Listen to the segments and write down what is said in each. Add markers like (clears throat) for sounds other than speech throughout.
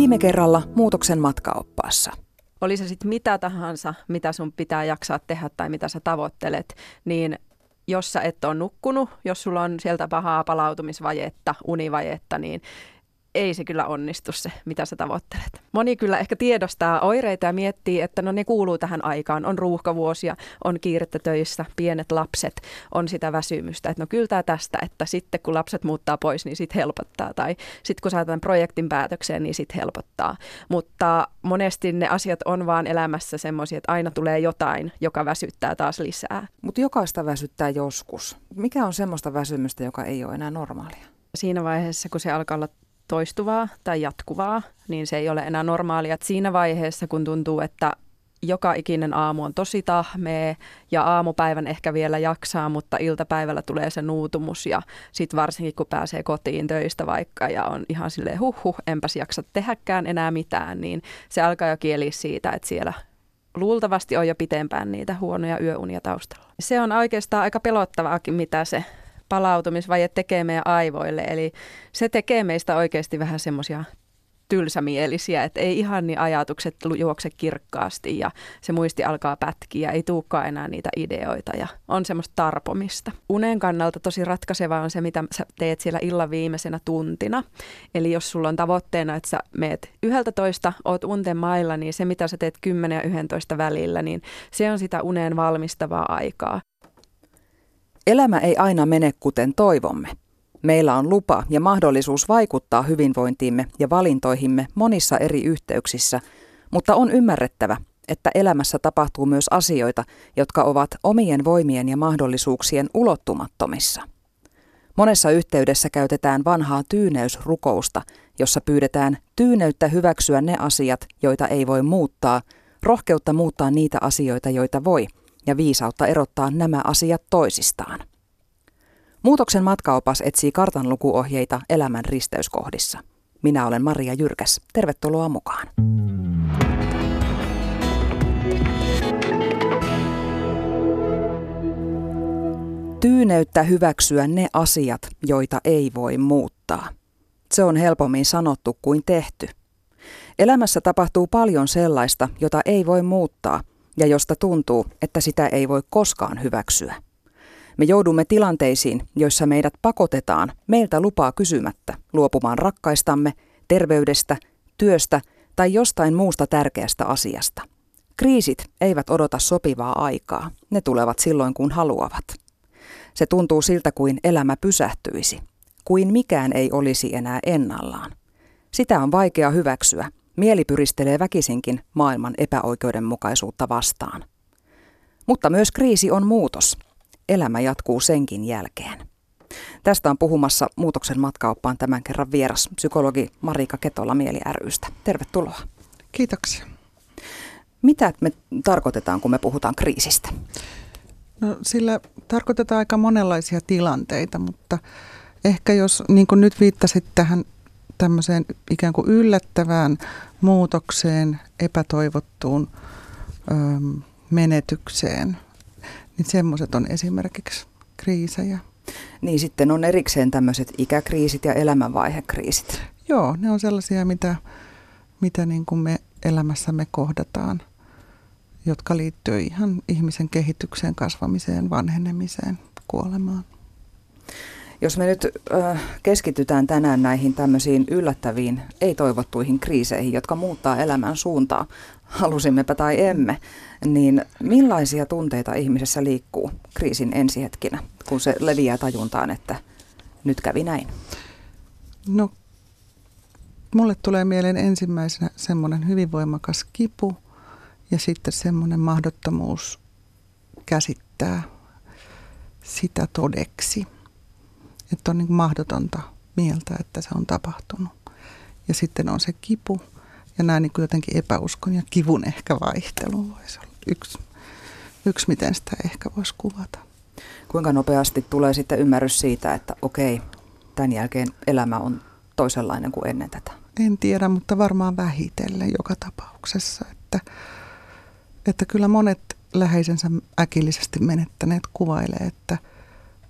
Viime kerralla muutoksen matkaoppaassa. Oli se sitten mitä tahansa, mitä sun pitää jaksaa tehdä tai mitä sä tavoittelet, niin jos sä et ole nukkunut, jos sulla on sieltä pahaa palautumisvajetta, univajetta, niin ei se kyllä onnistu se, mitä sä tavoittelet. Moni kyllä ehkä tiedostaa oireita ja miettii, että no ne kuuluu tähän aikaan. On ruuhkavuosia, on kiirettä töissä, pienet lapset, on sitä väsymystä. Että no kyllä tämä tästä, että sitten kun lapset muuttaa pois, niin sitten helpottaa. Tai sitten kun saatan projektin päätökseen, niin sitten helpottaa. Mutta monesti ne asiat on vaan elämässä semmoisia, että aina tulee jotain, joka väsyttää taas lisää. Mutta jokaista väsyttää joskus. Mikä on semmoista väsymystä, joka ei ole enää normaalia? Siinä vaiheessa, kun se alkaa olla toistuvaa tai jatkuvaa, niin se ei ole enää normaalia. Et siinä vaiheessa, kun tuntuu, että joka ikinen aamu on tosi tahmea ja aamupäivän ehkä vielä jaksaa, mutta iltapäivällä tulee se nuutumus ja sitten varsinkin kun pääsee kotiin töistä vaikka ja on ihan silleen huh, enpäs jaksa tehdäkään enää mitään, niin se alkaa jo kieli siitä, että siellä luultavasti on jo pitempään niitä huonoja yöunia taustalla. Se on oikeastaan aika pelottavaakin, mitä se palautumisvaje tekee meidän aivoille. Eli se tekee meistä oikeasti vähän semmoisia tylsämielisiä, että ei ihan niin ajatukset juokse kirkkaasti ja se muisti alkaa pätkiä, ei tuukaan enää niitä ideoita ja on semmoista tarpomista. Unen kannalta tosi ratkaiseva on se, mitä sä teet siellä illan viimeisenä tuntina. Eli jos sulla on tavoitteena, että sä meet yhdeltä toista, oot unten mailla, niin se mitä sä teet 10 ja 11 välillä, niin se on sitä uneen valmistavaa aikaa. Elämä ei aina mene kuten toivomme. Meillä on lupa ja mahdollisuus vaikuttaa hyvinvointiimme ja valintoihimme monissa eri yhteyksissä, mutta on ymmärrettävä, että elämässä tapahtuu myös asioita, jotka ovat omien voimien ja mahdollisuuksien ulottumattomissa. Monessa yhteydessä käytetään vanhaa tyyneysrukousta, jossa pyydetään tyyneyttä hyväksyä ne asiat, joita ei voi muuttaa, rohkeutta muuttaa niitä asioita, joita voi – ja viisautta erottaa nämä asiat toisistaan. Muutoksen matkaopas etsii kartanlukuohjeita elämän risteyskohdissa. Minä olen Maria Jyrkäs. Tervetuloa mukaan. Tyyneyttä hyväksyä ne asiat, joita ei voi muuttaa. Se on helpommin sanottu kuin tehty. Elämässä tapahtuu paljon sellaista, jota ei voi muuttaa, ja josta tuntuu, että sitä ei voi koskaan hyväksyä. Me joudumme tilanteisiin, joissa meidät pakotetaan meiltä lupaa kysymättä luopumaan rakkaistamme, terveydestä, työstä tai jostain muusta tärkeästä asiasta. Kriisit eivät odota sopivaa aikaa, ne tulevat silloin kun haluavat. Se tuntuu siltä kuin elämä pysähtyisi, kuin mikään ei olisi enää ennallaan. Sitä on vaikea hyväksyä, Mieli pyristelee väkisinkin maailman epäoikeudenmukaisuutta vastaan. Mutta myös kriisi on muutos. Elämä jatkuu senkin jälkeen. Tästä on puhumassa muutoksen matkaoppaan tämän kerran vieras psykologi Marika Ketola Mieli rystä. Tervetuloa. Kiitoksia. Mitä me tarkoitetaan, kun me puhutaan kriisistä? No, sillä tarkoitetaan aika monenlaisia tilanteita, mutta ehkä jos, niin kuin nyt viittasit tähän tämmöiseen ikään kuin yllättävään muutokseen, epätoivottuun menetykseen, niin semmoiset on esimerkiksi kriisejä. Niin sitten on erikseen tämmöiset ikäkriisit ja elämänvaihekriisit. Joo, ne on sellaisia, mitä, mitä niin kuin me elämässämme kohdataan, jotka liittyy ihan ihmisen kehitykseen, kasvamiseen, vanhenemiseen, kuolemaan. Jos me nyt äh, keskitytään tänään näihin tämmöisiin yllättäviin, ei-toivottuihin kriiseihin, jotka muuttaa elämän suuntaa, halusimmepä tai emme, niin millaisia tunteita ihmisessä liikkuu kriisin ensihetkinä, kun se leviää tajuntaan, että nyt kävi näin? No, mulle tulee mieleen ensimmäisenä semmoinen hyvin voimakas kipu ja sitten semmoinen mahdottomuus käsittää sitä todeksi että on niin mahdotonta mieltä, että se on tapahtunut. Ja sitten on se kipu ja nämä niin jotenkin epäuskon ja kivun ehkä vaihtelu voisi olla yksi, yksi, miten sitä ehkä voisi kuvata. Kuinka nopeasti tulee sitten ymmärrys siitä, että okei, tämän jälkeen elämä on toisenlainen kuin ennen tätä? En tiedä, mutta varmaan vähitellen joka tapauksessa. Että, että kyllä monet läheisensä äkillisesti menettäneet kuvailee, että –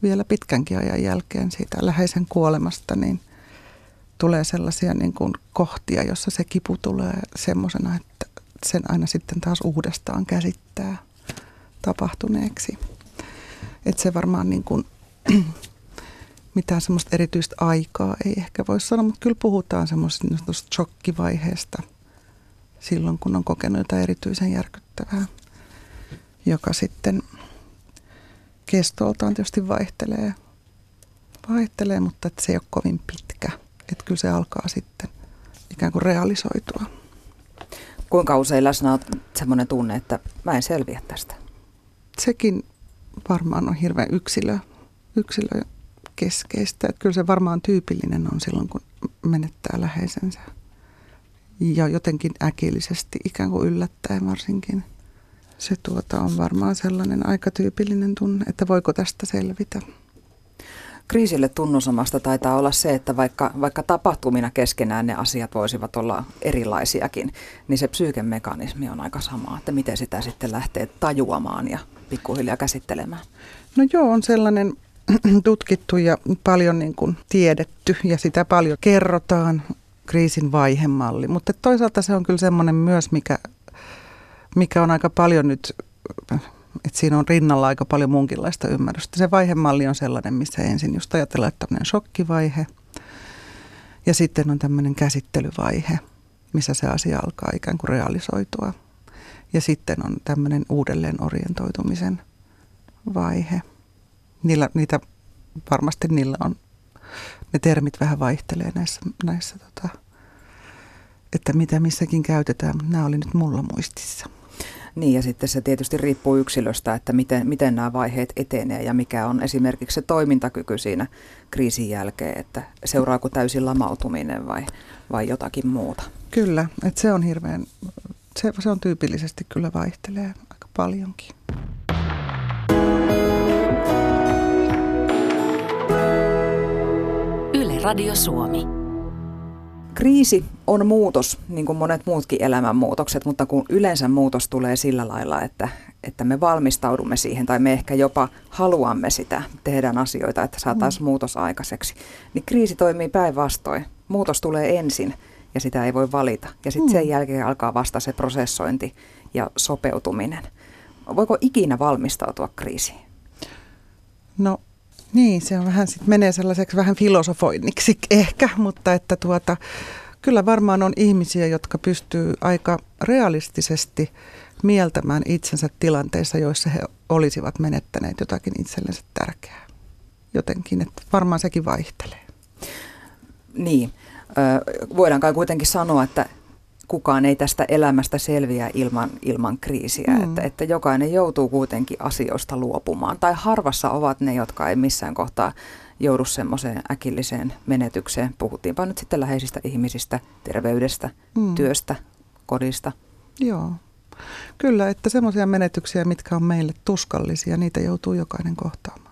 vielä pitkänkin ajan jälkeen siitä läheisen kuolemasta, niin tulee sellaisia niin kuin kohtia, jossa se kipu tulee semmoisena, että sen aina sitten taas uudestaan käsittää tapahtuneeksi. Että se varmaan niin kuin, (clears throat) mitään semmoista erityistä aikaa ei ehkä voi sanoa, mutta kyllä puhutaan semmoisesta shokkivaiheesta silloin, kun on kokenut jotain erityisen järkyttävää, joka sitten kestoltaan tietysti vaihtelee, vaihtelee mutta että se ei ole kovin pitkä. Että kyllä se alkaa sitten ikään kuin realisoitua. Kuinka usein läsnä on semmoinen tunne, että mä en selviä tästä? Sekin varmaan on hirveän yksilö, yksilö keskeistä. Että kyllä se varmaan tyypillinen on silloin, kun menettää läheisensä. Ja jotenkin äkillisesti, ikään kuin yllättäen varsinkin. Se tuota on varmaan sellainen aika tyypillinen tunne, että voiko tästä selvitä. Kriisille tunnusamasta taitaa olla se, että vaikka, vaikka tapahtumina keskenään ne asiat voisivat olla erilaisiakin, niin se psyykemekanismi on aika sama, että miten sitä sitten lähtee tajuamaan ja pikkuhiljaa käsittelemään. No joo, on sellainen (clears throat) tutkittu ja paljon niin kuin tiedetty ja sitä paljon kerrotaan kriisin vaihemalli. Mutta toisaalta se on kyllä semmoinen myös, mikä, mikä on aika paljon nyt, että siinä on rinnalla aika paljon munkinlaista ymmärrystä. Se vaihemalli on sellainen, missä ensin just ajatellaan, että tämmöinen shokkivaihe ja sitten on tämmöinen käsittelyvaihe, missä se asia alkaa ikään kuin realisoitua. Ja sitten on tämmöinen uudelleen orientoitumisen vaihe niillä, niitä, varmasti niillä on, ne termit vähän vaihtelee näissä, näissä tota, että mitä missäkin käytetään, mutta nämä oli nyt mulla muistissa. Niin ja sitten se tietysti riippuu yksilöstä, että miten, miten nämä vaiheet etenee ja mikä on esimerkiksi se toimintakyky siinä kriisin jälkeen, että seuraako täysin lamautuminen vai, vai jotakin muuta. Kyllä, että se on hirveän, se, se on tyypillisesti kyllä vaihtelee aika paljonkin. Radio Suomi. Kriisi on muutos, niin kuin monet muutkin elämänmuutokset, mutta kun yleensä muutos tulee sillä lailla, että, että me valmistaudumme siihen tai me ehkä jopa haluamme sitä, tehdään asioita, että saataisiin mm. muutos aikaiseksi, niin kriisi toimii päinvastoin. Muutos tulee ensin ja sitä ei voi valita. Ja sitten mm. sen jälkeen alkaa vasta se prosessointi ja sopeutuminen. Voiko ikinä valmistautua kriisiin? No niin, se on vähän, sit menee sellaiseksi vähän filosofoinniksi (laughs) ehkä, mutta että tuota, kyllä varmaan on ihmisiä, jotka pystyy aika realistisesti mieltämään itsensä tilanteissa, joissa he olisivat menettäneet jotakin itsellensä tärkeää. Jotenkin, että varmaan sekin vaihtelee. Niin, voidaan kai kuitenkin sanoa, että kukaan ei tästä elämästä selviä ilman, ilman kriisiä, mm. että, että jokainen joutuu kuitenkin asioista luopumaan. Tai harvassa ovat ne, jotka ei missään kohtaa joudu semmoiseen äkilliseen menetykseen. Puhuttiinpa nyt sitten läheisistä ihmisistä, terveydestä, mm. työstä, kodista. Joo. Kyllä, että semmoisia menetyksiä, mitkä on meille tuskallisia, niitä joutuu jokainen kohtaamaan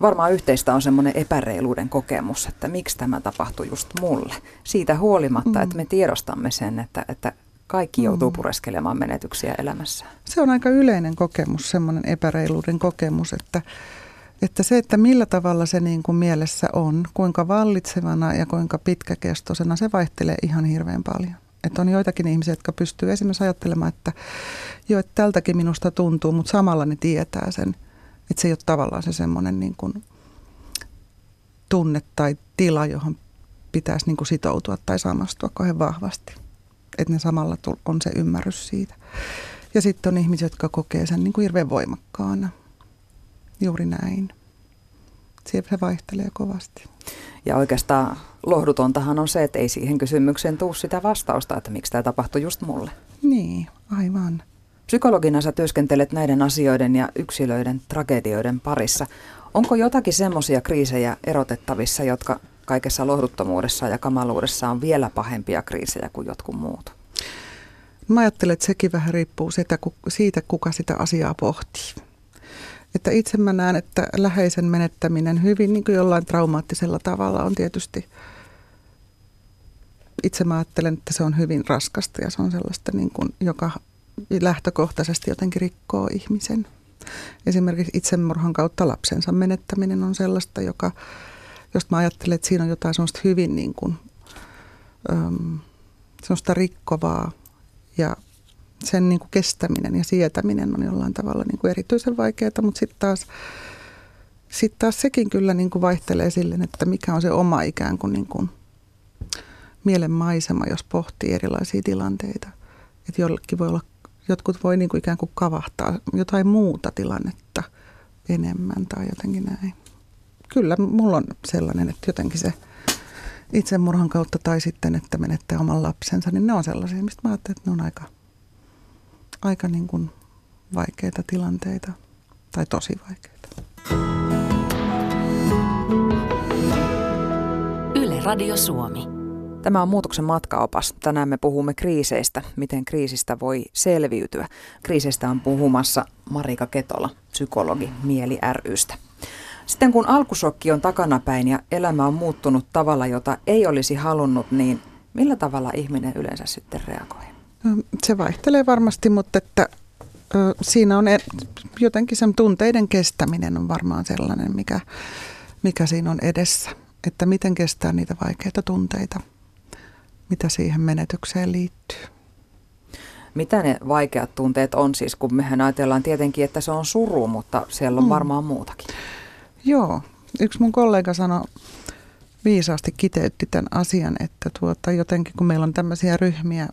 varmaan yhteistä on semmoinen epäreiluuden kokemus, että miksi tämä tapahtui just mulle. Siitä huolimatta, mm. että me tiedostamme sen, että, että kaikki joutuu mm. pureskelemaan menetyksiä elämässä. Se on aika yleinen kokemus, semmoinen epäreiluuden kokemus, että, että se, että millä tavalla se niin kuin mielessä on, kuinka vallitsevana ja kuinka pitkäkestoisena, se vaihtelee ihan hirveän paljon. Että on joitakin ihmisiä, jotka pystyy esimerkiksi ajattelemaan, että jo, että tältäkin minusta tuntuu, mutta samalla ne tietää sen, että se ei ole tavallaan se semmoinen niin kuin tunne tai tila, johon pitäisi niin kuin sitoutua tai samastua kauhean vahvasti. Että ne samalla on se ymmärrys siitä. Ja sitten on ihmisiä, jotka kokee sen niin kuin hirveän voimakkaana. Juuri näin. Se vaihtelee kovasti. Ja oikeastaan lohdutontahan on se, että ei siihen kysymykseen tuu sitä vastausta, että miksi tämä tapahtui just mulle. Niin, aivan. Psykologina sä työskentelet näiden asioiden ja yksilöiden tragedioiden parissa. Onko jotakin semmoisia kriisejä erotettavissa, jotka kaikessa lohduttomuudessa ja kamaluudessa on vielä pahempia kriisejä kuin jotkut muut? Mä ajattelen, että sekin vähän riippuu siitä, kuka sitä asiaa pohtii. Että itse mä näen, että läheisen menettäminen hyvin niin kuin jollain traumaattisella tavalla on tietysti, itse mä ajattelen, että se on hyvin raskasta ja se on sellaista, niin kuin, joka lähtökohtaisesti jotenkin rikkoo ihmisen. Esimerkiksi itsemurhan kautta lapsensa menettäminen on sellaista, joka, jos mä ajattelen, että siinä on jotain semmoista hyvin niin kuin, äm, semmoista rikkovaa ja sen niin kuin kestäminen ja sietäminen on jollain tavalla niin kuin erityisen vaikeaa, mutta sitten taas, sit taas sekin kyllä niin kuin vaihtelee silleen, että mikä on se oma ikään kuin, niin kuin mielen maisema, jos pohtii erilaisia tilanteita. Että jollekin voi olla, jotkut voi niin kuin ikään kuin kavahtaa jotain muuta tilannetta enemmän tai jotenkin näin. Kyllä mulla on sellainen, että jotenkin se itsemurhan kautta tai sitten, että menettää oman lapsensa, niin ne on sellaisia, mistä mä ajattelen, että ne on aika, aika niin kuin vaikeita tilanteita tai tosi vaikeita. Yle Radio Suomi. Tämä on Muutoksen matkaopas. Tänään me puhumme kriiseistä, miten kriisistä voi selviytyä. Kriisistä on puhumassa Marika Ketola, psykologi Mieli rystä. Sitten kun alkusokki on takanapäin ja elämä on muuttunut tavalla, jota ei olisi halunnut, niin millä tavalla ihminen yleensä sitten reagoi? Se vaihtelee varmasti, mutta että siinä on jotenkin sen tunteiden kestäminen on varmaan sellainen, mikä, mikä siinä on edessä. Että miten kestää niitä vaikeita tunteita, mitä siihen menetykseen liittyy. Mitä ne vaikeat tunteet on siis, kun mehän ajatellaan tietenkin, että se on suru, mutta siellä on mm. varmaan muutakin. Joo, yksi mun kollega sanoi viisaasti kiteytti tämän asian, että tuota, jotenkin kun meillä on tämmöisiä ryhmiä,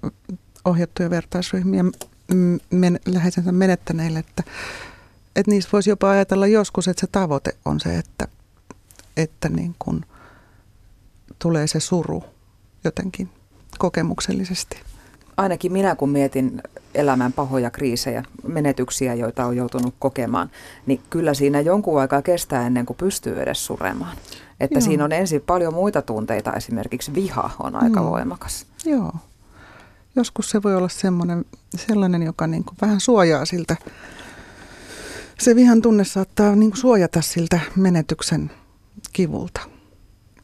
ohjattuja vertaisryhmiä men, läheisensä menettäneille, että, että niissä voisi jopa ajatella joskus, että se tavoite on se, että, että niin kun tulee se suru jotenkin kokemuksellisesti ainakin minä kun mietin elämän pahoja kriisejä, menetyksiä, joita on joutunut kokemaan, niin kyllä siinä jonkun aikaa kestää ennen kuin pystyy edes suremaan. Että Joo. siinä on ensin paljon muita tunteita, esimerkiksi viha on aika mm. voimakas. Joo. Joskus se voi olla semmoinen, sellainen, joka niin kuin vähän suojaa siltä. Se vihan tunne saattaa niin kuin suojata siltä menetyksen kivulta.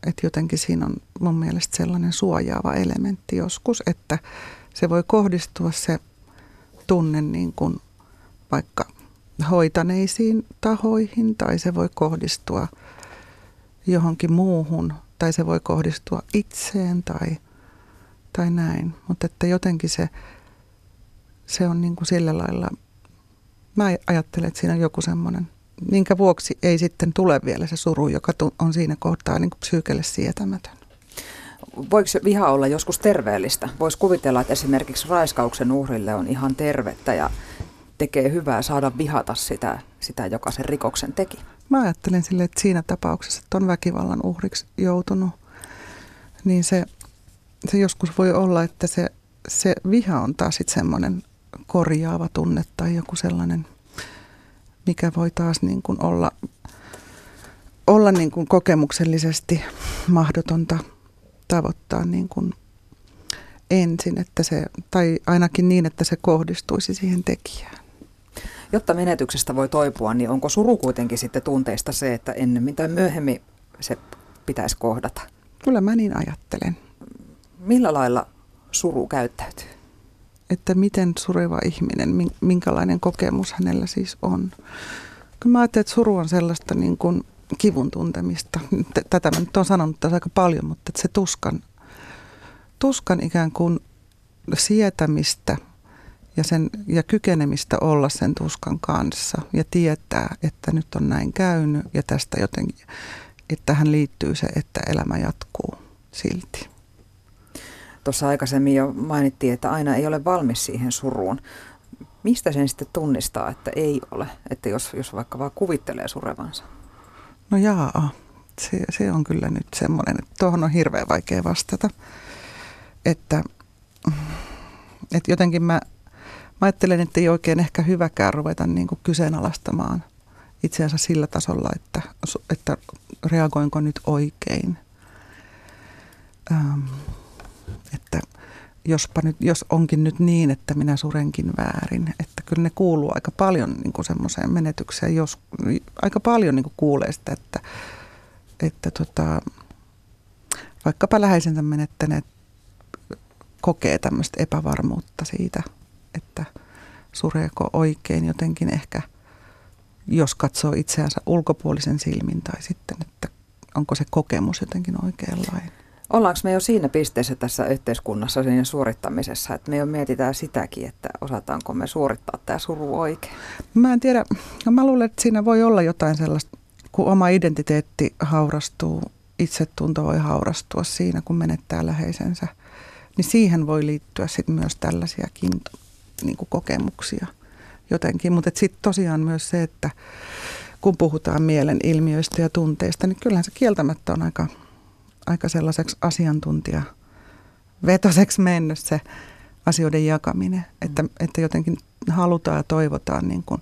Että jotenkin siinä on mun mielestä sellainen suojaava elementti joskus, että se voi kohdistua se tunne niin kuin vaikka hoitaneisiin tahoihin tai se voi kohdistua johonkin muuhun tai se voi kohdistua itseen tai, tai näin. Mutta että jotenkin se, se on niin kuin sillä lailla, mä ajattelen, että siinä on joku semmoinen, minkä vuoksi ei sitten tule vielä se suru, joka on siinä kohtaa niin kuin psyykelle sietämätön voiko viha olla joskus terveellistä? Voisi kuvitella, että esimerkiksi raiskauksen uhrille on ihan tervettä ja tekee hyvää saada vihata sitä, sitä joka sen rikoksen teki. Mä ajattelen sille, että siinä tapauksessa, että on väkivallan uhriksi joutunut, niin se, se joskus voi olla, että se, se viha on taas sitten semmoinen korjaava tunne tai joku sellainen, mikä voi taas niin kuin olla, olla niin kuin kokemuksellisesti mahdotonta tavoittaa niin kuin ensin, että se, tai ainakin niin, että se kohdistuisi siihen tekijään. Jotta menetyksestä voi toipua, niin onko suru kuitenkin sitten tunteista se, että ennen mitä myöhemmin se pitäisi kohdata? Kyllä mä niin ajattelen. Millä lailla suru käyttäytyy? Että miten sureva ihminen, minkälainen kokemus hänellä siis on. Kyllä mä ajattelen, että suru on sellaista niin kuin kivun tuntemista. Tätä mä nyt olen sanonut tässä aika paljon, mutta se tuskan, tuskan ikään kuin sietämistä ja, sen, ja kykenemistä olla sen tuskan kanssa ja tietää, että nyt on näin käynyt ja tästä jotenkin, että tähän liittyy se, että elämä jatkuu silti. Tuossa aikaisemmin jo mainittiin, että aina ei ole valmis siihen suruun. Mistä sen sitten tunnistaa, että ei ole? Että jos, jos vaikka vaan kuvittelee surevansa. No jaa, se, se on kyllä nyt semmoinen, että tuohon on hirveän vaikea vastata. Että, että jotenkin mä, mä ajattelen, että ei oikein ehkä hyväkään ruveta niin kuin kyseenalaistamaan itseänsä sillä tasolla, että, että reagoinko nyt oikein. Ähm, että jospa nyt, jos onkin nyt niin, että minä surenkin väärin, että kyllä ne kuuluu aika paljon niin semmoiseen menetykseen, jos aika paljon niin kuulee sitä, että, että tota, vaikkapa läheisensä menettäneet kokee tämmöistä epävarmuutta siitä, että sureeko oikein jotenkin ehkä, jos katsoo itseänsä ulkopuolisen silmin tai sitten, että onko se kokemus jotenkin oikeanlainen. Ollaanko me jo siinä pisteessä tässä yhteiskunnassa siinä suorittamisessa, että me jo mietitään sitäkin, että osataanko me suorittaa tämä suru oikein? Mä en tiedä, mä luulen, että siinä voi olla jotain sellaista, kun oma identiteetti haurastuu, itsetunto voi haurastua siinä, kun menettää läheisensä, niin siihen voi liittyä sitten myös tällaisiakin niin kuin kokemuksia jotenkin. Mutta sitten tosiaan myös se, että kun puhutaan mielen ilmiöistä ja tunteista, niin kyllähän se kieltämättä on aika aika sellaiseksi asiantuntija vetoseksi mennyt se asioiden jakaminen, että, mm. että jotenkin halutaan ja toivotaan niin kuin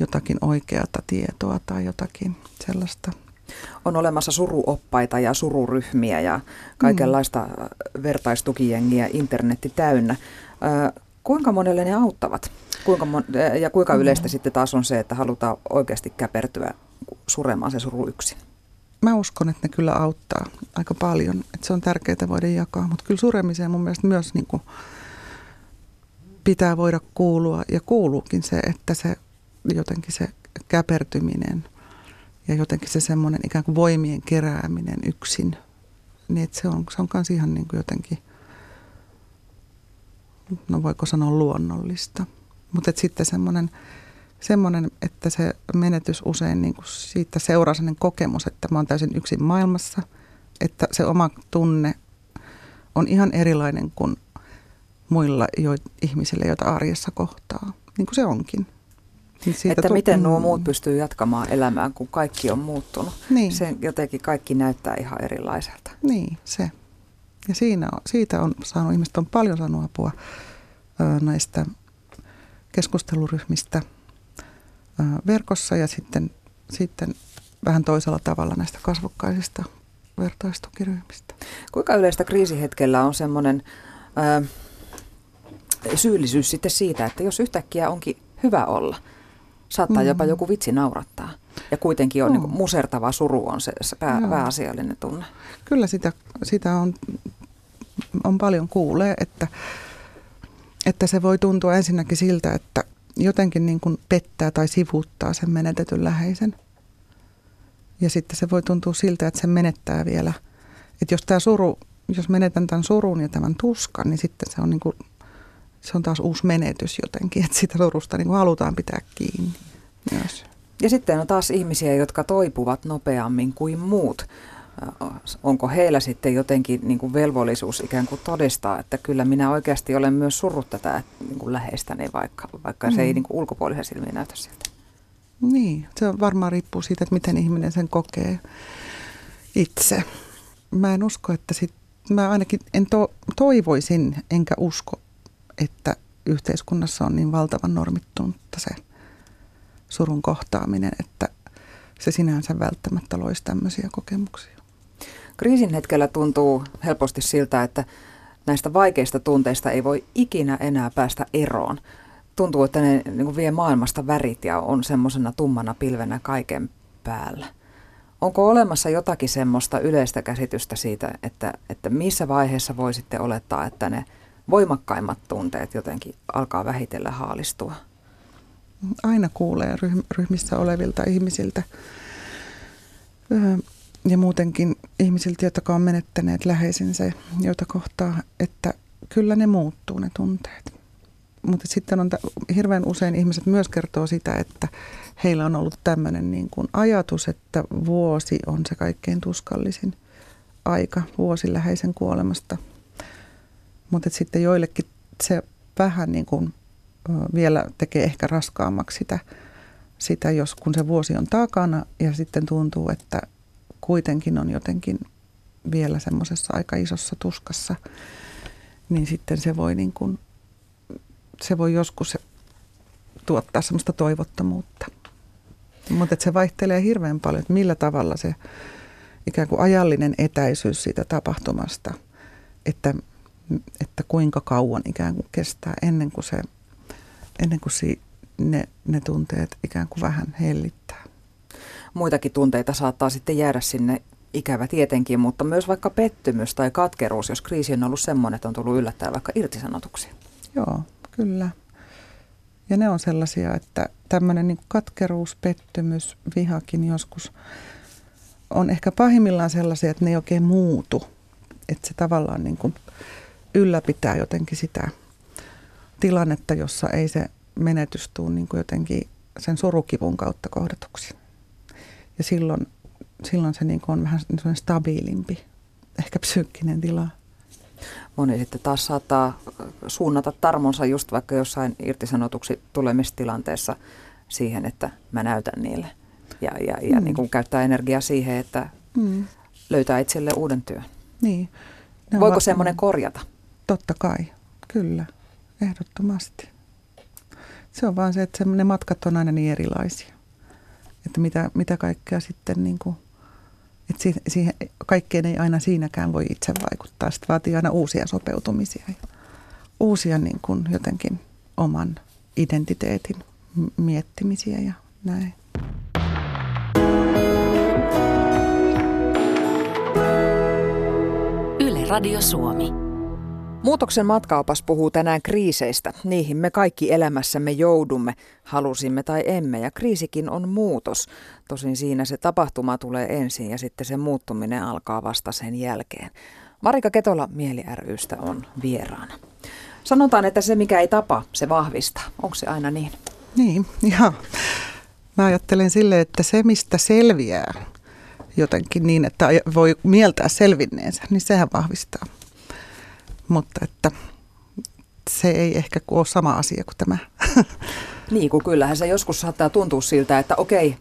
jotakin oikeata tietoa tai jotakin sellaista. On olemassa suruoppaita ja sururyhmiä ja kaikenlaista mm. vertaistukijengiä internetti täynnä. Ö, kuinka monelle ne auttavat? Kuinka mon- ja kuinka yleistä mm. sitten taas on se, että halutaan oikeasti käpertyä suremaan se suru yksin? Mä uskon, että ne kyllä auttaa aika paljon. Että se on tärkeää voida jakaa. Mutta kyllä suremiseen mun mielestä myös niin kuin pitää voida kuulua. Ja kuuluukin se, että se jotenkin se käpertyminen ja jotenkin se semmoinen ikään kuin voimien kerääminen yksin. Niin että se on, se on kans ihan niin kuin jotenkin, no voiko sanoa luonnollista. Mutta sitten semmoinen semmoinen, että se menetys usein niin kuin siitä seuraa sellainen kokemus, että mä oon täysin yksin maailmassa, että se oma tunne on ihan erilainen kuin muilla jo, ihmisillä, joita arjessa kohtaa, niin kuin se onkin. Niin siitä että tu- miten nuo muut pystyy jatkamaan elämään, kun kaikki on muuttunut. Niin. Se jotenkin kaikki näyttää ihan erilaiselta. Niin, se. Ja siinä, siitä on saanut, ihmiset on paljon saanut apua näistä keskusteluryhmistä – verkossa ja sitten, sitten vähän toisella tavalla näistä kasvokkaisista vertaistukiryhmistä. Kuinka yleistä kriisihetkellä on semmoinen äh, syyllisyys sitten siitä, että jos yhtäkkiä onkin hyvä olla, saattaa mm. jopa joku vitsi naurattaa. Ja kuitenkin on no. niin musertava suru on se, se pää, pääasiallinen tunne. Kyllä sitä, sitä on, on paljon kuulee, että, että se voi tuntua ensinnäkin siltä, että jotenkin niin kuin pettää tai sivuuttaa sen menetetyn läheisen. Ja sitten se voi tuntua siltä, että se menettää vielä. Että jos tämä suru, jos menetän tämän surun ja tämän tuskan, niin sitten se on, niin kuin, se on taas uusi menetys jotenkin. Että sitä surusta niin kuin halutaan pitää kiinni myös. Ja sitten on taas ihmisiä, jotka toipuvat nopeammin kuin muut onko heillä sitten jotenkin niin kuin velvollisuus ikään kuin todistaa, että kyllä minä oikeasti olen myös surrut tätä niin kuin läheistäni, vaikka, vaikka mm. se ei mm. niin kuin ulkopuolisen silmiin näytä siltä. Niin, se on varmaan riippuu siitä, että miten ihminen sen kokee itse. Mä en usko, että sit, mä ainakin en to, toivoisin enkä usko, että yhteiskunnassa on niin valtavan normittunutta se surun kohtaaminen, että se sinänsä välttämättä loisi tämmöisiä kokemuksia. Kriisin hetkellä tuntuu helposti siltä, että näistä vaikeista tunteista ei voi ikinä enää päästä eroon. Tuntuu, että ne niin vie maailmasta värit ja on semmoisena tummana pilvenä kaiken päällä. Onko olemassa jotakin semmoista yleistä käsitystä siitä, että, että missä vaiheessa voisitte olettaa, että ne voimakkaimmat tunteet jotenkin alkaa vähitellen haalistua? Aina kuulee ryhmissä olevilta ihmisiltä ja muutenkin ihmisiltä, jotka on menettäneet läheisensä, joita kohtaa, että kyllä ne muuttuu ne tunteet. Mutta sitten on t- hirveän usein ihmiset myös kertoo sitä, että heillä on ollut tämmöinen niin kuin ajatus, että vuosi on se kaikkein tuskallisin aika, vuosi läheisen kuolemasta. Mutta sitten joillekin se vähän niin kuin vielä tekee ehkä raskaammaksi sitä, sitä, jos kun se vuosi on takana ja sitten tuntuu, että kuitenkin on jotenkin vielä semmoisessa aika isossa tuskassa, niin sitten se voi, niin kuin, se voi joskus tuottaa semmoista toivottomuutta. Mutta se vaihtelee hirveän paljon, että millä tavalla se ikään kuin ajallinen etäisyys siitä tapahtumasta, että, että kuinka kauan ikään kuin kestää ennen kuin, se, ennen kuin si, ne, ne tunteet ikään kuin vähän hellittää muitakin tunteita saattaa sitten jäädä sinne ikävä tietenkin, mutta myös vaikka pettymys tai katkeruus, jos kriisi on ollut semmoinen, että on tullut yllättäen vaikka irtisanotuksia. Joo, kyllä. Ja ne on sellaisia, että tämmöinen niin katkeruus, pettymys, vihakin joskus on ehkä pahimmillaan sellaisia, että ne ei oikein muutu. Että se tavallaan niin kuin ylläpitää jotenkin sitä tilannetta, jossa ei se menetys tule niin kuin jotenkin sen surukivun kautta kohdatuksi. Ja silloin, silloin se niin on vähän stabiilimpi, ehkä psyykkinen tila. Moni sitten taas saattaa suunnata tarmonsa just vaikka jossain irtisanotuksi tulemistilanteessa siihen, että mä näytän niille. Ja, ja, ja mm. niin kuin käyttää energiaa siihen, että mm. löytää itselle uuden työn. Niin. Ne Voiko semmoinen korjata? Totta kai, kyllä, ehdottomasti. Se on vaan se, että ne matkat on aina niin erilaisia. Että mitä, mitä kaikkea sitten niin kuin, että siihen, kaikkeen ei aina siinäkään voi itse vaikuttaa. Sitten vaatii aina uusia sopeutumisia ja uusia niin kuin jotenkin oman identiteetin miettimisiä ja näin. Yle Radio Suomi. Muutoksen matkaopas puhuu tänään kriiseistä. Niihin me kaikki elämässämme joudumme, halusimme tai emme, ja kriisikin on muutos. Tosin siinä se tapahtuma tulee ensin ja sitten se muuttuminen alkaa vasta sen jälkeen. Marika Ketola Mieli rystä on vieraana. Sanotaan, että se mikä ei tapa, se vahvistaa. Onko se aina niin? Niin, joo. Mä ajattelen sille, että se mistä selviää jotenkin niin, että voi mieltää selvinneensä, niin sehän vahvistaa mutta että se ei ehkä ole sama asia kuin tämä. (laughs) Niin kuin kyllähän se joskus saattaa tuntua siltä, että okei,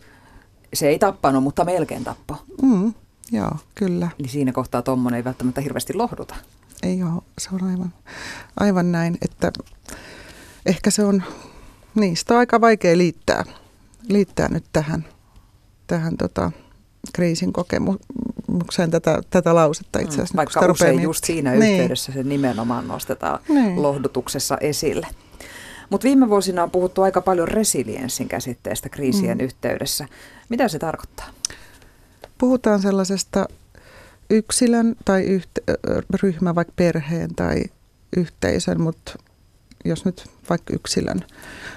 se ei tappanut, mutta melkein tappo. Mm, joo, kyllä. Niin siinä kohtaa tuommoinen ei välttämättä hirveästi lohduta. Ei ole, se on aivan, aivan näin, että ehkä se on, niin sitä on aika vaikea liittää, liittää nyt tähän, tähän tota, kriisin kokemukseen tätä, tätä lausetta itse asiassa. Mm, vaikka usein just siinä niin. yhteydessä se nimenomaan nostetaan niin. lohdutuksessa esille. Mutta viime vuosina on puhuttu aika paljon resilienssin käsitteestä kriisien mm. yhteydessä. Mitä se tarkoittaa? Puhutaan sellaisesta yksilön tai yhte- ryhmä, vaikka perheen tai yhteisön, mutta jos nyt vaikka yksilön,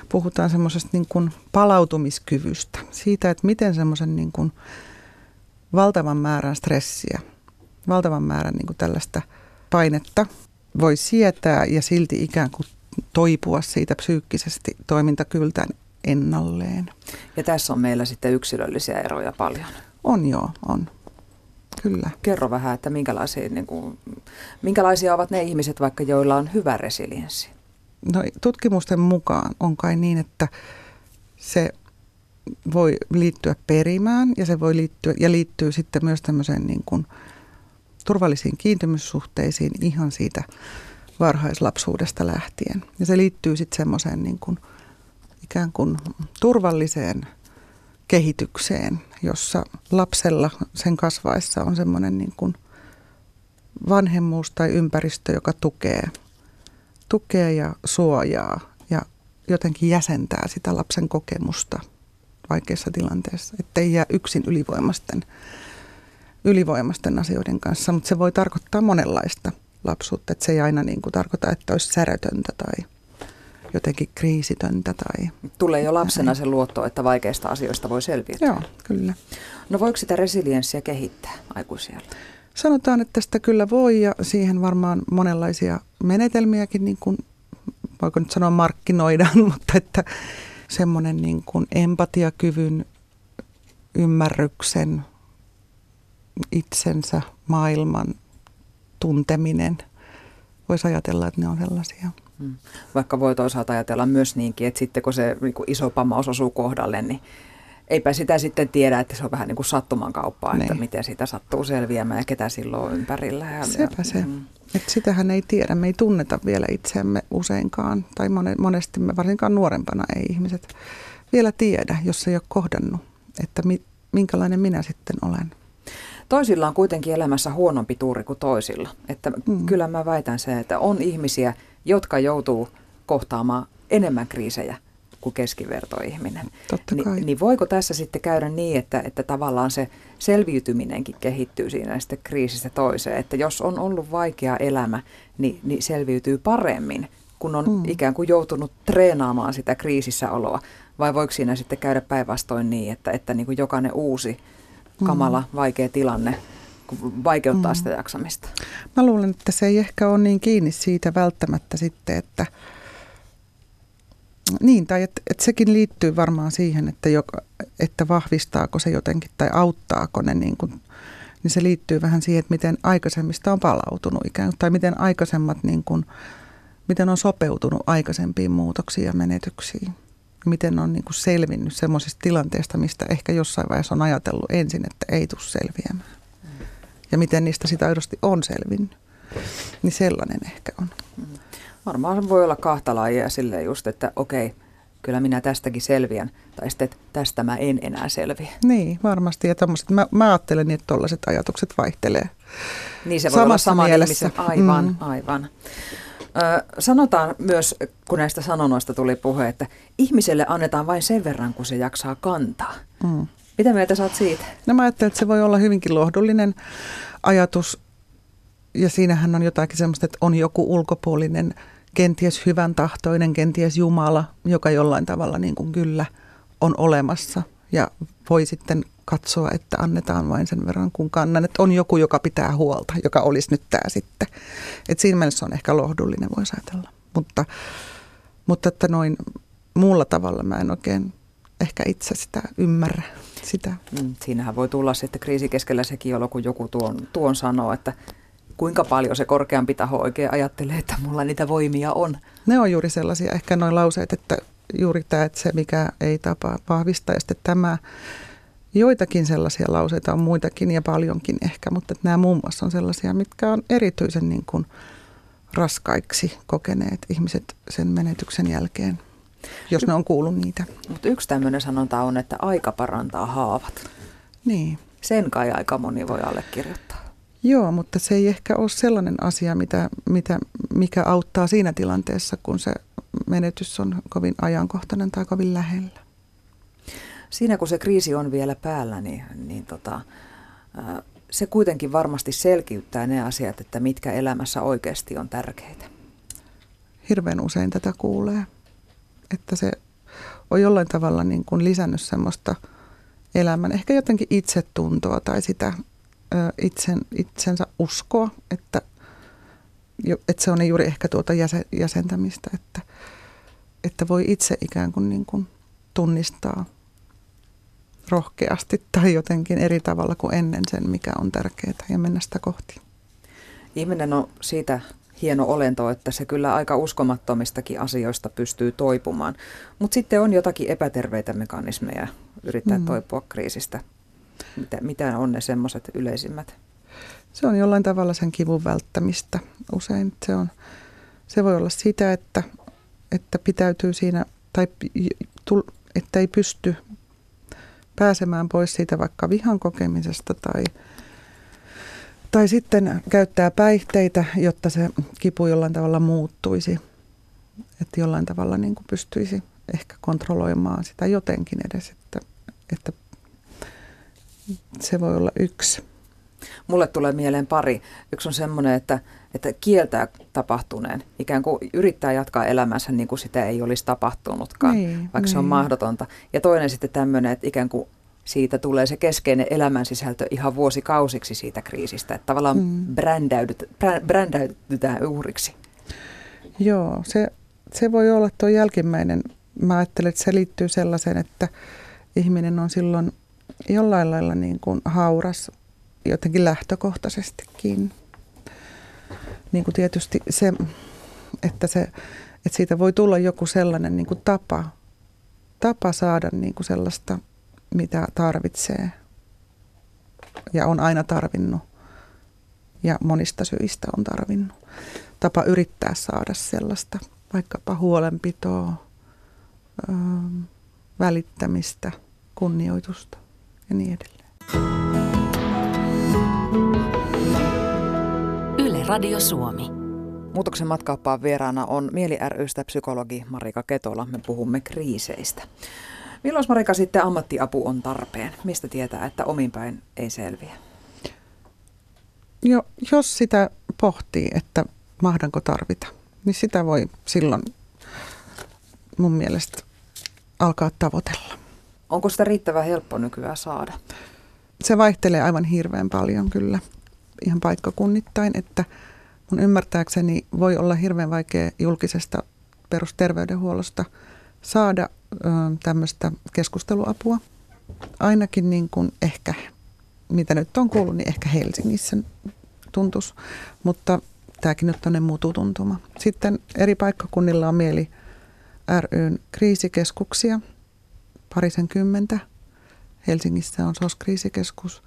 puhutaan semmoisesta niin kuin palautumiskyvystä, siitä, että miten semmoisen niin kuin valtavan määrän stressiä, valtavan määrän niin kuin tällaista painetta voi sietää ja silti ikään kuin toipua siitä psyykkisesti toimintakyvyltään ennalleen. Ja tässä on meillä sitten yksilöllisiä eroja paljon. On joo, on. Kyllä. Kerro vähän, että minkälaisia, niin kuin, minkälaisia ovat ne ihmiset vaikka, joilla on hyvä resilienssi? No tutkimusten mukaan on kai niin, että se voi liittyä perimään ja se voi liittyä ja liittyy sitten myös tämmöiseen niin kuin turvallisiin kiintymyssuhteisiin ihan siitä varhaislapsuudesta lähtien. Ja se liittyy sitten semmoiseen niin kuin ikään kuin turvalliseen kehitykseen, jossa lapsella sen kasvaessa on semmoinen niin kuin vanhemmuus tai ympäristö, joka tukee, tukee ja suojaa ja jotenkin jäsentää sitä lapsen kokemusta – vaikeassa tilanteessa, ettei jää yksin ylivoimasten, ylivoimasten asioiden kanssa, mutta se voi tarkoittaa monenlaista lapsuutta, että se ei aina niin kuin tarkoita, että olisi särötöntä tai jotenkin kriisitöntä. Tai Tulee jo lapsena se luotto, että vaikeista asioista voi selviytyä. Joo, kyllä. No voiko sitä resilienssiä kehittää aikuisella? Sanotaan, että sitä kyllä voi ja siihen varmaan monenlaisia menetelmiäkin, niin kuin, voiko nyt sanoa markkinoidaan, (laughs) mutta että semmoinen niin kuin empatiakyvyn, ymmärryksen, itsensä, maailman tunteminen. Voisi ajatella, että ne on sellaisia. Hmm. Vaikka voi toisaalta ajatella myös niinkin, että sitten kun se niin iso pammaus osuu kohdalle, niin eipä sitä sitten tiedä, että se on vähän niin kuin sattuman kauppaa, niin. että miten sitä sattuu selviämään ja ketä silloin on ympärillä. Ja, Sepä se. Mm. Et sitähän ei tiedä, me ei tunneta vielä itseämme useinkaan, tai monesti me varsinkaan nuorempana ei ihmiset vielä tiedä, jos ei ole kohdannut, että mi, minkälainen minä sitten olen. Toisilla on kuitenkin elämässä huonompi tuuri kuin toisilla. Että mm. Kyllä mä väitän sen, että on ihmisiä, jotka joutuu kohtaamaan enemmän kriisejä kuin keskivertoihminen. Totta kai. Ni, niin voiko tässä sitten käydä niin, että, että tavallaan se selviytyminenkin kehittyy siinä sitten kriisistä toiseen, että jos on ollut vaikea elämä, niin, niin selviytyy paremmin, kun on mm. ikään kuin joutunut treenaamaan sitä kriisissä oloa, vai voiko siinä sitten käydä päinvastoin niin, että, että niin kuin jokainen uusi kamala, mm. vaikea tilanne vaikeuttaa mm. sitä jaksamista? Mä luulen, että se ei ehkä ole niin kiinni siitä välttämättä sitten, että niin, tai että, että sekin liittyy varmaan siihen, että, joka, että vahvistaako se jotenkin tai auttaako ne, niin, kuin, niin se liittyy vähän siihen, että miten aikaisemmista on palautunut ikään kuin, tai miten aikaisemmat, niin kuin, miten on sopeutunut aikaisempiin muutoksiin ja menetyksiin. Miten on niin kuin selvinnyt semmoisesta tilanteesta, mistä ehkä jossain vaiheessa on ajatellut ensin, että ei tule selviämään. Ja miten niistä sitä aidosti on selvinnyt. Niin sellainen ehkä on. Mm. Varmaan voi olla kahta lajia silleen just, että okei, kyllä minä tästäkin selviän. Tai sitten, että tästä mä en enää selviä. Niin, varmasti. Ja mä, mä ajattelen että tuollaiset ajatukset vaihtelee. Niin se voi Samassa olla sama mielessä. Aivan, mm. aivan. Ö, sanotaan myös, kun näistä sanonnoista tuli puhe, että ihmiselle annetaan vain sen verran, kun se jaksaa kantaa. Mm. Mitä mieltä sä oot siitä? No mä ajattelen, että se voi olla hyvinkin lohdullinen ajatus. Ja siinähän on jotakin semmoista, että on joku ulkopuolinen kenties hyvän tahtoinen, kenties Jumala, joka jollain tavalla niin kuin kyllä on olemassa ja voi sitten katsoa, että annetaan vain sen verran kun kannan. Että on joku, joka pitää huolta, joka olisi nyt tämä sitten. Että siinä mielessä on ehkä lohdullinen, voisi ajatella. Mutta, mutta että noin muulla tavalla mä en oikein ehkä itse sitä ymmärrä. Sitä. Mm, siinähän voi tulla sitten kriisi keskellä sekin olo, kun joku tuon, tuon sanoo, että kuinka paljon se korkeampi taho oikein ajattelee, että mulla niitä voimia on. Ne on juuri sellaisia ehkä noin lauseet, että juuri tämä, että se mikä ei tapa vahvistaa ja sitten tämä, joitakin sellaisia lauseita on muitakin ja paljonkin ehkä, mutta nämä muun muassa on sellaisia, mitkä on erityisen niin kuin raskaiksi kokeneet ihmiset sen menetyksen jälkeen, jos ne on kuullut niitä. Mutta yksi tämmöinen sanonta on, että aika parantaa haavat. Niin. Sen kai aika moni voi allekirjoittaa. Joo, mutta se ei ehkä ole sellainen asia, mitä, mitä, mikä auttaa siinä tilanteessa, kun se menetys on kovin ajankohtainen tai kovin lähellä. Siinä kun se kriisi on vielä päällä, niin, niin tota, se kuitenkin varmasti selkiyttää ne asiat, että mitkä elämässä oikeasti on tärkeitä. Hirveän usein tätä kuulee, että se on jollain tavalla niin kuin lisännyt semmoista elämän, ehkä jotenkin itsetuntoa tai sitä itsen, itsensä uskoa, että, että se on juuri ehkä tuota jäsen, jäsentämistä, että, että voi itse ikään kuin, niin kuin tunnistaa rohkeasti tai jotenkin eri tavalla kuin ennen sen, mikä on tärkeää ja mennä sitä kohti. Ihminen on siitä hieno olento, että se kyllä aika uskomattomistakin asioista pystyy toipumaan. Mutta sitten on jotakin epäterveitä mekanismeja yrittää mm. toipua kriisistä. Mitä, mitä on ne semmoiset yleisimmät? Se on jollain tavalla sen kivun välttämistä. Usein se, on, se voi olla sitä, että, että pitäytyy siinä tai että ei pysty pääsemään pois siitä vaikka vihan kokemisesta tai, tai sitten käyttää päihteitä, jotta se kipu jollain tavalla muuttuisi. Että jollain tavalla niin kuin pystyisi ehkä kontrolloimaan sitä jotenkin edes, että, että se voi olla yksi. Mulle tulee mieleen pari. Yksi on semmoinen, että, että kieltää tapahtuneen. Ikään kuin yrittää jatkaa elämänsä niin kuin sitä ei olisi tapahtunutkaan, niin, vaikka niin. se on niin. mahdotonta. Ja toinen sitten tämmöinen, että ikään kuin siitä tulee se keskeinen elämänsisältö ihan vuosikausiksi siitä kriisistä. Että tavallaan mm. brändäydyt, brändäydytään uhriksi. Joo, se, se voi olla tuo jälkimmäinen. Mä ajattelen, että se liittyy sellaiseen, että ihminen on silloin jollain lailla niin kuin hauras jotenkin lähtökohtaisestikin. Niin kuin tietysti se, että, se, että siitä voi tulla joku sellainen niin kuin tapa, tapa saada niin kuin sellaista, mitä tarvitsee ja on aina tarvinnut ja monista syistä on tarvinnut. Tapa yrittää saada sellaista vaikkapa huolenpitoa, välittämistä, kunnioitusta ja niin edelleen. Yle Radio Suomi. Muutoksen matkaappaan vieraana on Mieli rystä psykologi Marika Ketola. Me puhumme kriiseistä. Milloin Marika sitten ammattiapu on tarpeen? Mistä tietää, että omin päin ei selviä? Jo, jos sitä pohtii, että mahdanko tarvita, niin sitä voi silloin mun mielestä alkaa tavoitella. Onko sitä riittävän helppo nykyään saada? se vaihtelee aivan hirveän paljon kyllä ihan paikkakunnittain, että mun ymmärtääkseni voi olla hirveän vaikea julkisesta perusterveydenhuollosta saada tämmöistä keskusteluapua. Ainakin niin kuin ehkä, mitä nyt on kuullut, niin ehkä Helsingissä tuntus, mutta tämäkin nyt on muutu tuntuma. Sitten eri paikkakunnilla on mieli ryn kriisikeskuksia, parisen kymmentä. Helsingissä on SOS-kriisikeskus,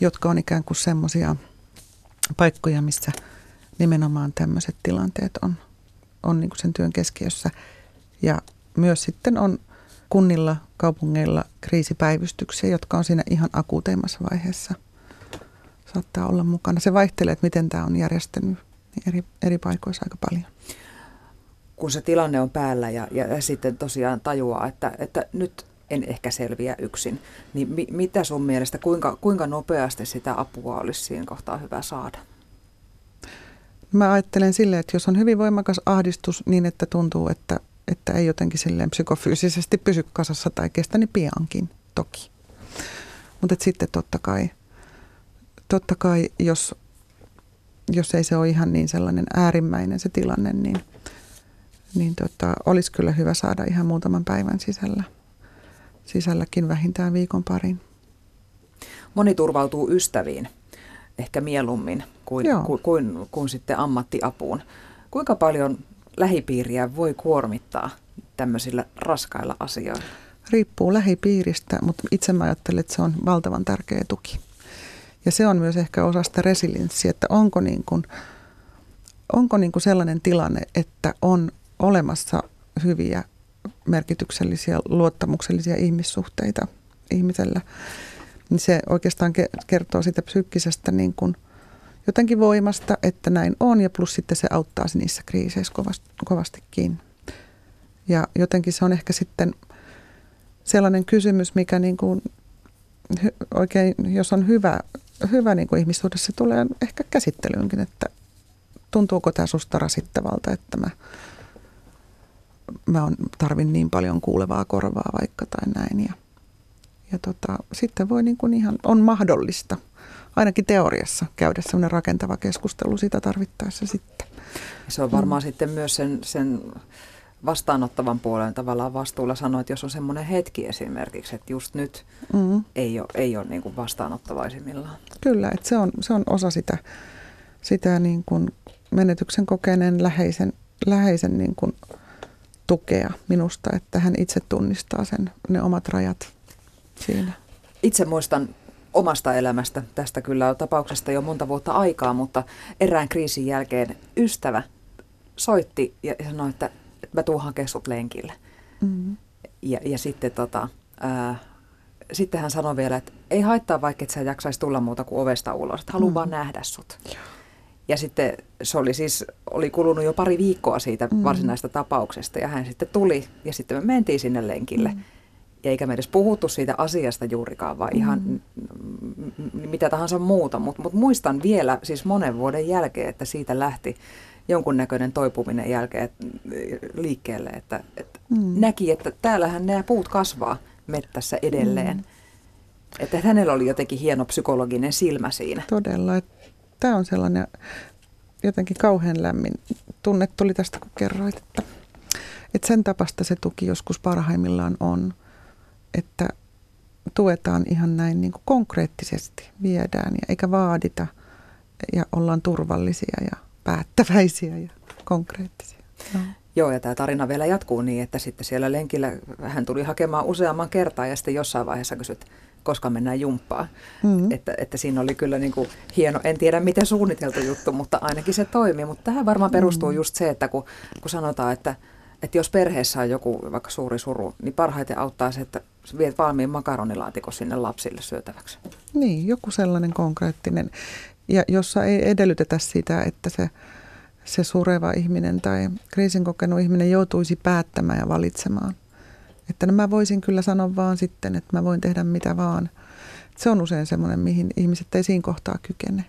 jotka on ikään kuin semmoisia paikkoja, missä nimenomaan tämmöiset tilanteet on, on niin kuin sen työn keskiössä. Ja myös sitten on kunnilla, kaupungeilla kriisipäivystyksiä, jotka on siinä ihan akuuteimmassa vaiheessa. Saattaa olla mukana. Se vaihtelee, että miten tämä on järjestänyt eri, eri paikoissa aika paljon kun se tilanne on päällä ja, ja, sitten tosiaan tajuaa, että, että nyt en ehkä selviä yksin, niin mi, mitä sun mielestä, kuinka, kuinka nopeasti sitä apua olisi siinä kohtaa hyvä saada? Mä ajattelen silleen, että jos on hyvin voimakas ahdistus niin, että tuntuu, että, että ei jotenkin silleen psykofyysisesti pysy kasassa tai kestä, niin piankin toki. Mutta sitten totta kai, totta kai jos, jos ei se ole ihan niin sellainen äärimmäinen se tilanne, niin – niin tota, olisi kyllä hyvä saada ihan muutaman päivän sisällä, sisälläkin vähintään viikon parin. Moni turvautuu ystäviin ehkä mieluummin kuin, kuin, kuin, kuin sitten ammattiapuun. Kuinka paljon lähipiiriä voi kuormittaa tämmöisillä raskailla asioilla? Riippuu lähipiiristä, mutta itse mä ajattelen, että se on valtavan tärkeä tuki. Ja se on myös ehkä osa sitä resilienssiä, että onko, niin kuin, onko niin kuin sellainen tilanne, että on olemassa hyviä, merkityksellisiä, luottamuksellisia ihmissuhteita ihmisellä, niin se oikeastaan kertoo sitä psyykkisestä niin kuin jotenkin voimasta, että näin on, ja plus sitten se auttaa niissä kriiseissä kovastikin. Ja jotenkin se on ehkä sitten sellainen kysymys, mikä niin kuin oikein, jos on hyvä, hyvä niin kuin ihmissuhde, se tulee ehkä käsittelyynkin, että tuntuuko tämä susta rasittavalta, että mä mä on, tarvin niin paljon kuulevaa korvaa vaikka tai näin. Ja, ja tota, sitten voi niin kuin ihan, on mahdollista ainakin teoriassa käydä sellainen rakentava keskustelu sitä tarvittaessa sitten. Se on varmaan mm. sitten myös sen, sen vastaanottavan puolen tavallaan vastuulla sanoa, että jos on semmoinen hetki esimerkiksi, että just nyt mm. ei ole, ei ole niin kuin vastaanottavaisimmillaan. Kyllä, että se on, se on osa sitä, sitä niin kuin menetyksen kokeneen läheisen, läheisen niin kuin tukea minusta, että hän itse tunnistaa sen, ne omat rajat siinä. Itse muistan omasta elämästä, tästä kyllä on tapauksesta jo monta vuotta aikaa, mutta erään kriisin jälkeen ystävä soitti ja sanoi, että, mä tuun hakemaan sut lenkille. Mm-hmm. Ja, ja sitten tota, ää, sitten hän sanoi vielä, että ei haittaa vaikka et sä jaksaisi tulla muuta kuin ovesta ulos, että haluan mm-hmm. vaan nähdä sut. Joo. Ja sitten se oli siis, oli kulunut jo pari viikkoa siitä mm. varsinaista tapauksesta ja hän sitten tuli ja sitten me mentiin sinne lenkille. Mm. Ja eikä me edes puhuttu siitä asiasta juurikaan, vaan mm. ihan mitä tahansa muuta. Mutta mut muistan vielä siis monen vuoden jälkeen, että siitä lähti jonkunnäköinen toipuminen jälkeen liikkeelle, että, että mm. näki, että täällähän nämä puut kasvaa mettässä edelleen. Mm. Että hänellä oli jotenkin hieno psykologinen silmä siinä. Todella, että tämä on sellainen jotenkin kauhean lämmin tunne tuli tästä, kun kerroit, että, että sen tapasta se tuki joskus parhaimmillaan on, että tuetaan ihan näin niin kuin konkreettisesti, viedään ja eikä vaadita ja ollaan turvallisia ja päättäväisiä ja konkreettisia. No. Joo, ja tämä tarina vielä jatkuu niin, että sitten siellä lenkillä hän tuli hakemaan useamman kertaa ja sitten jossain vaiheessa kysyt, koska mennään jumppaan. Mm-hmm. Että, että siinä oli kyllä niin kuin hieno, en tiedä miten suunniteltu juttu, mutta ainakin se toimii. Mutta tähän varmaan perustuu mm-hmm. just se, että kun, kun sanotaan, että, että jos perheessä on joku vaikka suuri suru, niin parhaiten auttaa se, että viet valmiin makaronilaatikon sinne lapsille syötäväksi. Niin, joku sellainen konkreettinen, ja jossa ei edellytetä sitä, että se, se sureva ihminen tai kriisin kokenut ihminen joutuisi päättämään ja valitsemaan – että no mä voisin kyllä sanoa vaan sitten, että mä voin tehdä mitä vaan. Se on usein semmoinen, mihin ihmiset ei siinä kohtaa kykene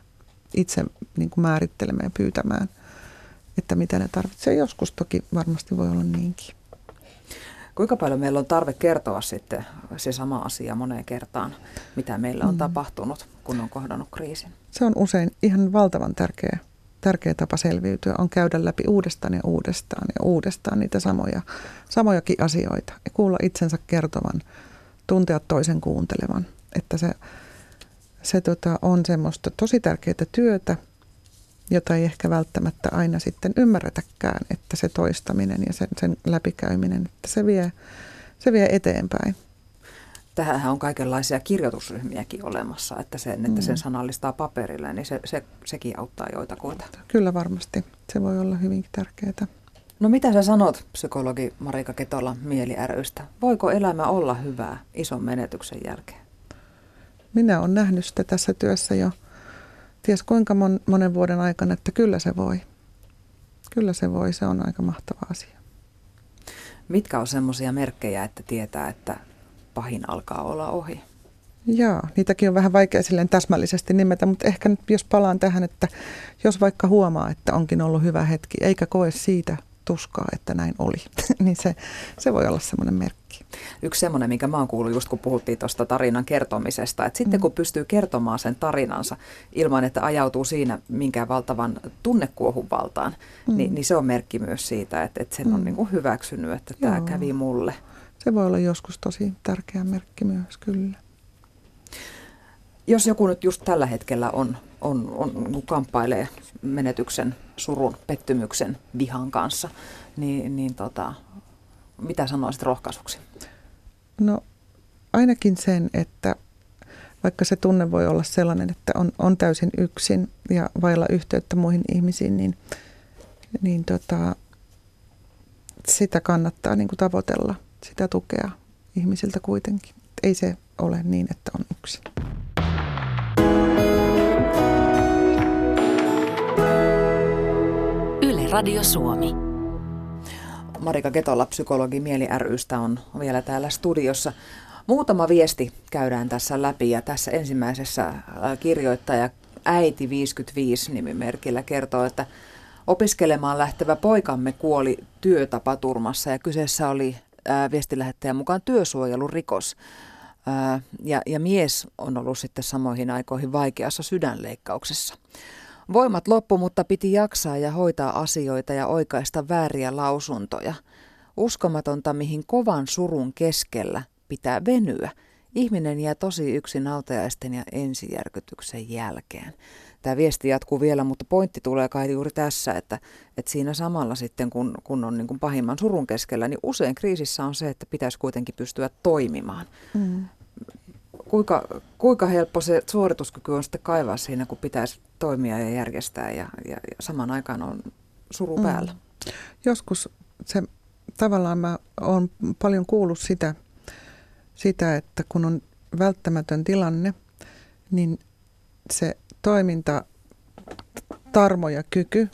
itse niin kuin määrittelemään ja pyytämään, että mitä ne tarvitsee. Joskus toki varmasti voi olla niinkin. Kuinka paljon meillä on tarve kertoa sitten se sama asia moneen kertaan, mitä meillä on mm. tapahtunut, kun on kohdannut kriisin? Se on usein ihan valtavan tärkeä, tärkeä tapa selviytyä, on käydä läpi uudestaan ja uudestaan ja uudestaan niitä samoja, samojakin asioita ja kuulla itsensä kertovan, tuntea toisen kuuntelevan. Että se, se tota, on semmoista tosi tärkeää työtä, jota ei ehkä välttämättä aina sitten ymmärretäkään, että se toistaminen ja sen, sen läpikäyminen, että se vie, se vie eteenpäin. Tähän on kaikenlaisia kirjoitusryhmiäkin olemassa, että sen, että sen mm. sanallistaa paperille, niin se, se, sekin auttaa joitakuita. Kyllä varmasti. Se voi olla hyvinkin tärkeää. No mitä sä sanot, psykologi Marika Ketola Mieli rystä? Voiko elämä olla hyvää ison menetyksen jälkeen? Minä olen nähnyt sitä tässä työssä jo – ties kuinka mon, monen vuoden aikana, että kyllä se voi. Kyllä se voi, se on aika mahtava asia. Mitkä on semmoisia merkkejä, että tietää, että pahin alkaa olla ohi? Joo, niitäkin on vähän vaikea silleen täsmällisesti nimetä, mutta ehkä nyt jos palaan tähän, että jos vaikka huomaa, että onkin ollut hyvä hetki, eikä koe siitä tuskaa, että näin oli, (laughs) niin se, se voi olla semmoinen merkki. Yksi semmoinen, minkä mä oon kuullut just kun puhuttiin tuosta tarinan kertomisesta, että sitten mm. kun pystyy kertomaan sen tarinansa ilman, että ajautuu siinä minkään valtavan tunnekuohun valtaan, mm. niin, niin se on merkki myös siitä, että, että sen mm. on niin kuin hyväksynyt, että Joo. tämä kävi mulle. Se voi olla joskus tosi tärkeä merkki myös, kyllä. Jos joku nyt just tällä hetkellä on, on, on, on kamppailee menetyksen, surun, pettymyksen, vihan kanssa, niin, niin tota, mitä sanoisit rohkaisuksi? No ainakin sen, että vaikka se tunne voi olla sellainen, että on, on täysin yksin ja vailla yhteyttä muihin ihmisiin, niin, niin tota, sitä kannattaa niin kuin tavoitella, sitä tukea ihmisiltä kuitenkin. Ei se ole niin, että on yksin. Yle Radio Suomi. Marika Ketola, psykologi Mieli rystä on vielä täällä studiossa. Muutama viesti käydään tässä läpi ja tässä ensimmäisessä äh, kirjoittaja äiti 55 nimimerkillä kertoo, että opiskelemaan lähtevä poikamme kuoli työtapaturmassa ja kyseessä oli äh, viestilähettäjän mukaan työsuojelurikos. Äh, ja, ja mies on ollut sitten samoihin aikoihin vaikeassa sydänleikkauksessa. Voimat loppu, mutta piti jaksaa ja hoitaa asioita ja oikaista vääriä lausuntoja. Uskomatonta, mihin kovan surun keskellä pitää venyä. Ihminen jää tosi yksin autajaisten ja ensijärkytyksen jälkeen. Tämä viesti jatkuu vielä, mutta pointti tulee kai juuri tässä, että, että siinä samalla sitten, kun, kun on niin kuin pahimman surun keskellä, niin usein kriisissä on se, että pitäisi kuitenkin pystyä toimimaan. Mm kuinka, kuinka helppo se suorituskyky on sitten kaivaa siinä, kun pitäisi toimia ja järjestää ja, ja, ja saman aikaan on suru mm. päällä? Joskus se tavallaan mä oon paljon kuullut sitä, sitä, että kun on välttämätön tilanne, niin se toiminta, tarmo ja kyky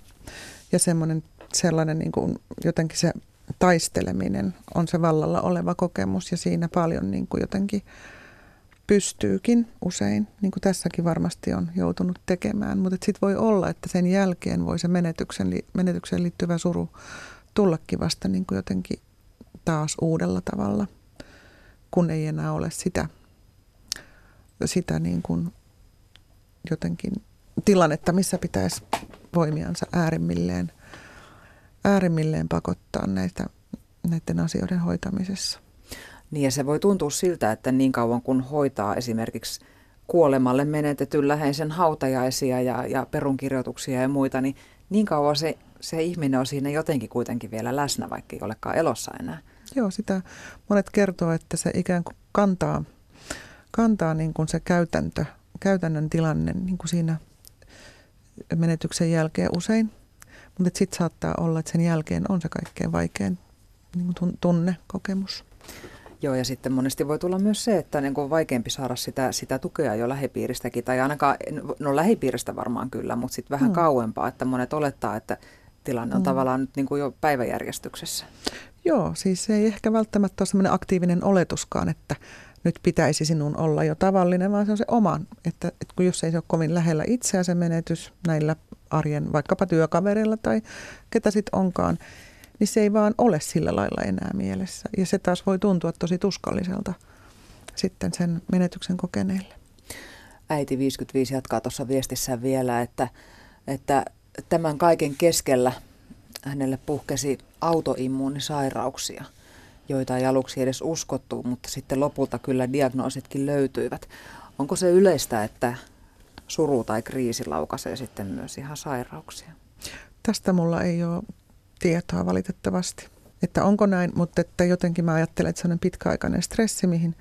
ja semmoinen sellainen niin kuin jotenkin se taisteleminen on se vallalla oleva kokemus ja siinä paljon niin kuin jotenkin pystyykin usein, niin kuin tässäkin varmasti on joutunut tekemään, mutta sitten voi olla, että sen jälkeen voi se menetyksen, menetykseen liittyvä suru tullakin vasta niin kuin jotenkin taas uudella tavalla, kun ei enää ole sitä, sitä niin kuin jotenkin tilannetta, missä pitäisi voimiansa äärimmilleen, äärimmilleen pakottaa näitä, näiden asioiden hoitamisessa. Niin ja se voi tuntua siltä, että niin kauan kun hoitaa esimerkiksi kuolemalle menetetyn läheisen hautajaisia ja, ja perunkirjoituksia ja muita, niin niin kauan se, se ihminen on siinä jotenkin kuitenkin vielä läsnä, vaikka ei olekaan elossa enää. Joo, sitä monet kertoo, että se ikään kuin kantaa, kantaa niin kuin se käytäntö, käytännön tilanne niin kuin siinä menetyksen jälkeen usein. Mutta sitten saattaa olla, että sen jälkeen on se kaikkein vaikein niin kuin tunne, kokemus. Joo, ja sitten monesti voi tulla myös se, että niin on vaikeampi saada sitä, sitä tukea jo lähipiiristäkin, tai ainakaan, no lähipiiristä varmaan kyllä, mutta sitten vähän mm. kauempaa, että monet olettaa, että tilanne on mm. tavallaan nyt niin kuin jo päiväjärjestyksessä. Joo, siis se ei ehkä välttämättä ole sellainen aktiivinen oletuskaan, että nyt pitäisi sinun olla jo tavallinen, vaan se on se oma, että, että kun jos ei se ole kovin lähellä itseä se menetys näillä arjen vaikkapa työkavereilla tai ketä sitten onkaan, niin se ei vaan ole sillä lailla enää mielessä. Ja se taas voi tuntua tosi tuskalliselta sitten sen menetyksen kokeneelle. Äiti 55 jatkaa tuossa viestissään vielä, että, että tämän kaiken keskellä hänelle puhkesi autoimmuunisairauksia, joita ei aluksi edes uskottu, mutta sitten lopulta kyllä diagnoositkin löytyivät. Onko se yleistä, että suru tai kriisi laukaisee sitten myös ihan sairauksia? Tästä mulla ei ole tietoa valitettavasti, että onko näin, mutta että jotenkin mä ajattelen, että sellainen pitkäaikainen stressi, mihin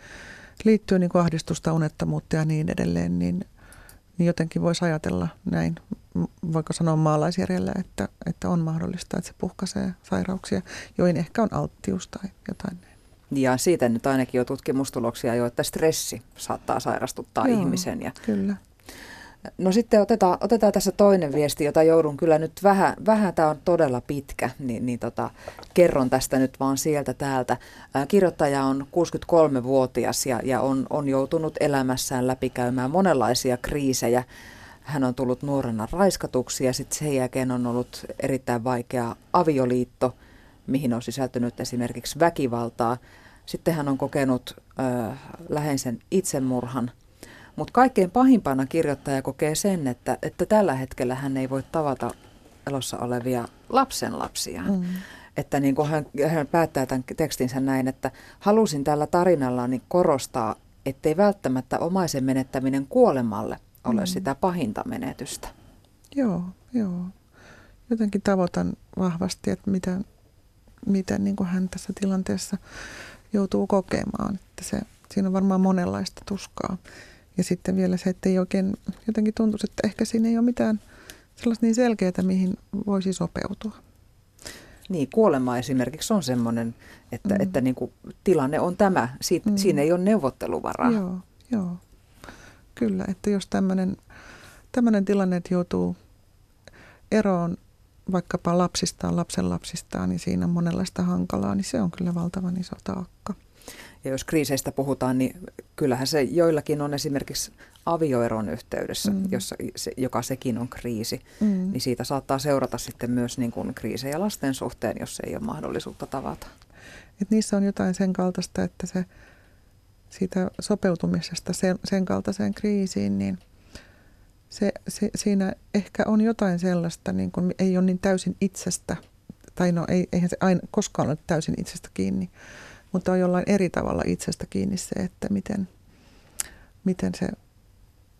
liittyy niin kuin ahdistusta, unettomuutta ja niin edelleen, niin, niin jotenkin voisi ajatella näin, voiko sanoa maalaisjärjellä, että, että on mahdollista, että se puhkaisee sairauksia, joihin ehkä on alttius tai jotain näin. Ja siitä nyt ainakin jo tutkimustuloksia jo, että stressi saattaa sairastuttaa Joo, ihmisen. Ja kyllä. No sitten otetaan, otetaan tässä toinen viesti, jota joudun kyllä nyt vähän, vähän tämä on todella pitkä, niin, niin tota, kerron tästä nyt vaan sieltä täältä. Ää, kirjoittaja on 63-vuotias ja, ja on, on joutunut elämässään läpikäymään monenlaisia kriisejä. Hän on tullut nuorena raiskatuksi ja sitten sen jälkeen on ollut erittäin vaikea avioliitto, mihin on sisältynyt esimerkiksi väkivaltaa. Sitten hän on kokenut äh, läheisen itsemurhan – mutta kaikkein pahimpana kirjoittaja kokee sen, että, että tällä hetkellä hän ei voi tavata elossa olevia lapsenlapsia. Mm. Että niin kuin hän, hän päättää tämän tekstinsä näin, että halusin tällä tarinallani korostaa, ettei välttämättä omaisen menettäminen kuolemalle ole mm. sitä pahinta menetystä. Joo, joo. Jotenkin tavoitan vahvasti, että mitä, mitä niin kuin hän tässä tilanteessa joutuu kokemaan. Että se, siinä on varmaan monenlaista tuskaa. Ja sitten vielä se, että ei oikein jotenkin tuntuisi, että ehkä siinä ei ole mitään sellaista niin selkeää, mihin voisi sopeutua. Niin, kuolema esimerkiksi on sellainen, että, mm. että niin kuin, tilanne on tämä. Siit, mm. Siinä ei ole neuvotteluvaraa. Joo, joo. Kyllä, että jos tämmöinen, tämmöinen tilanne, että joutuu eroon vaikkapa lapsistaan, lapsen lapsistaan, niin siinä on monenlaista hankalaa, niin se on kyllä valtavan iso taakka. Ja jos kriiseistä puhutaan, niin kyllähän se joillakin on esimerkiksi avioeron yhteydessä, mm. jossa se, joka sekin on kriisi, mm. niin siitä saattaa seurata sitten myös niin kuin kriisejä lasten suhteen, jos ei ole mahdollisuutta tavata. Et niissä on jotain sen kaltaista, että se siitä sopeutumisesta sen, sen kaltaiseen kriisiin, niin se, se, siinä ehkä on jotain sellaista, niin kuin ei ole niin täysin itsestä, tai no ei, eihän se aina koskaan ole täysin itsestä kiinni, mutta on jollain eri tavalla itsestä kiinni se, että miten, miten se,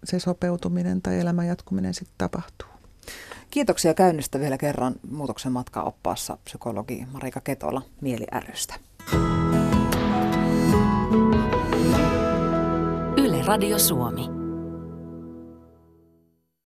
se sopeutuminen tai elämän jatkuminen sitten tapahtuu. Kiitoksia käynnistä vielä kerran muutoksen matkaoppaassa psykologi Marika Ketola Mieli rystä. Radio Suomi.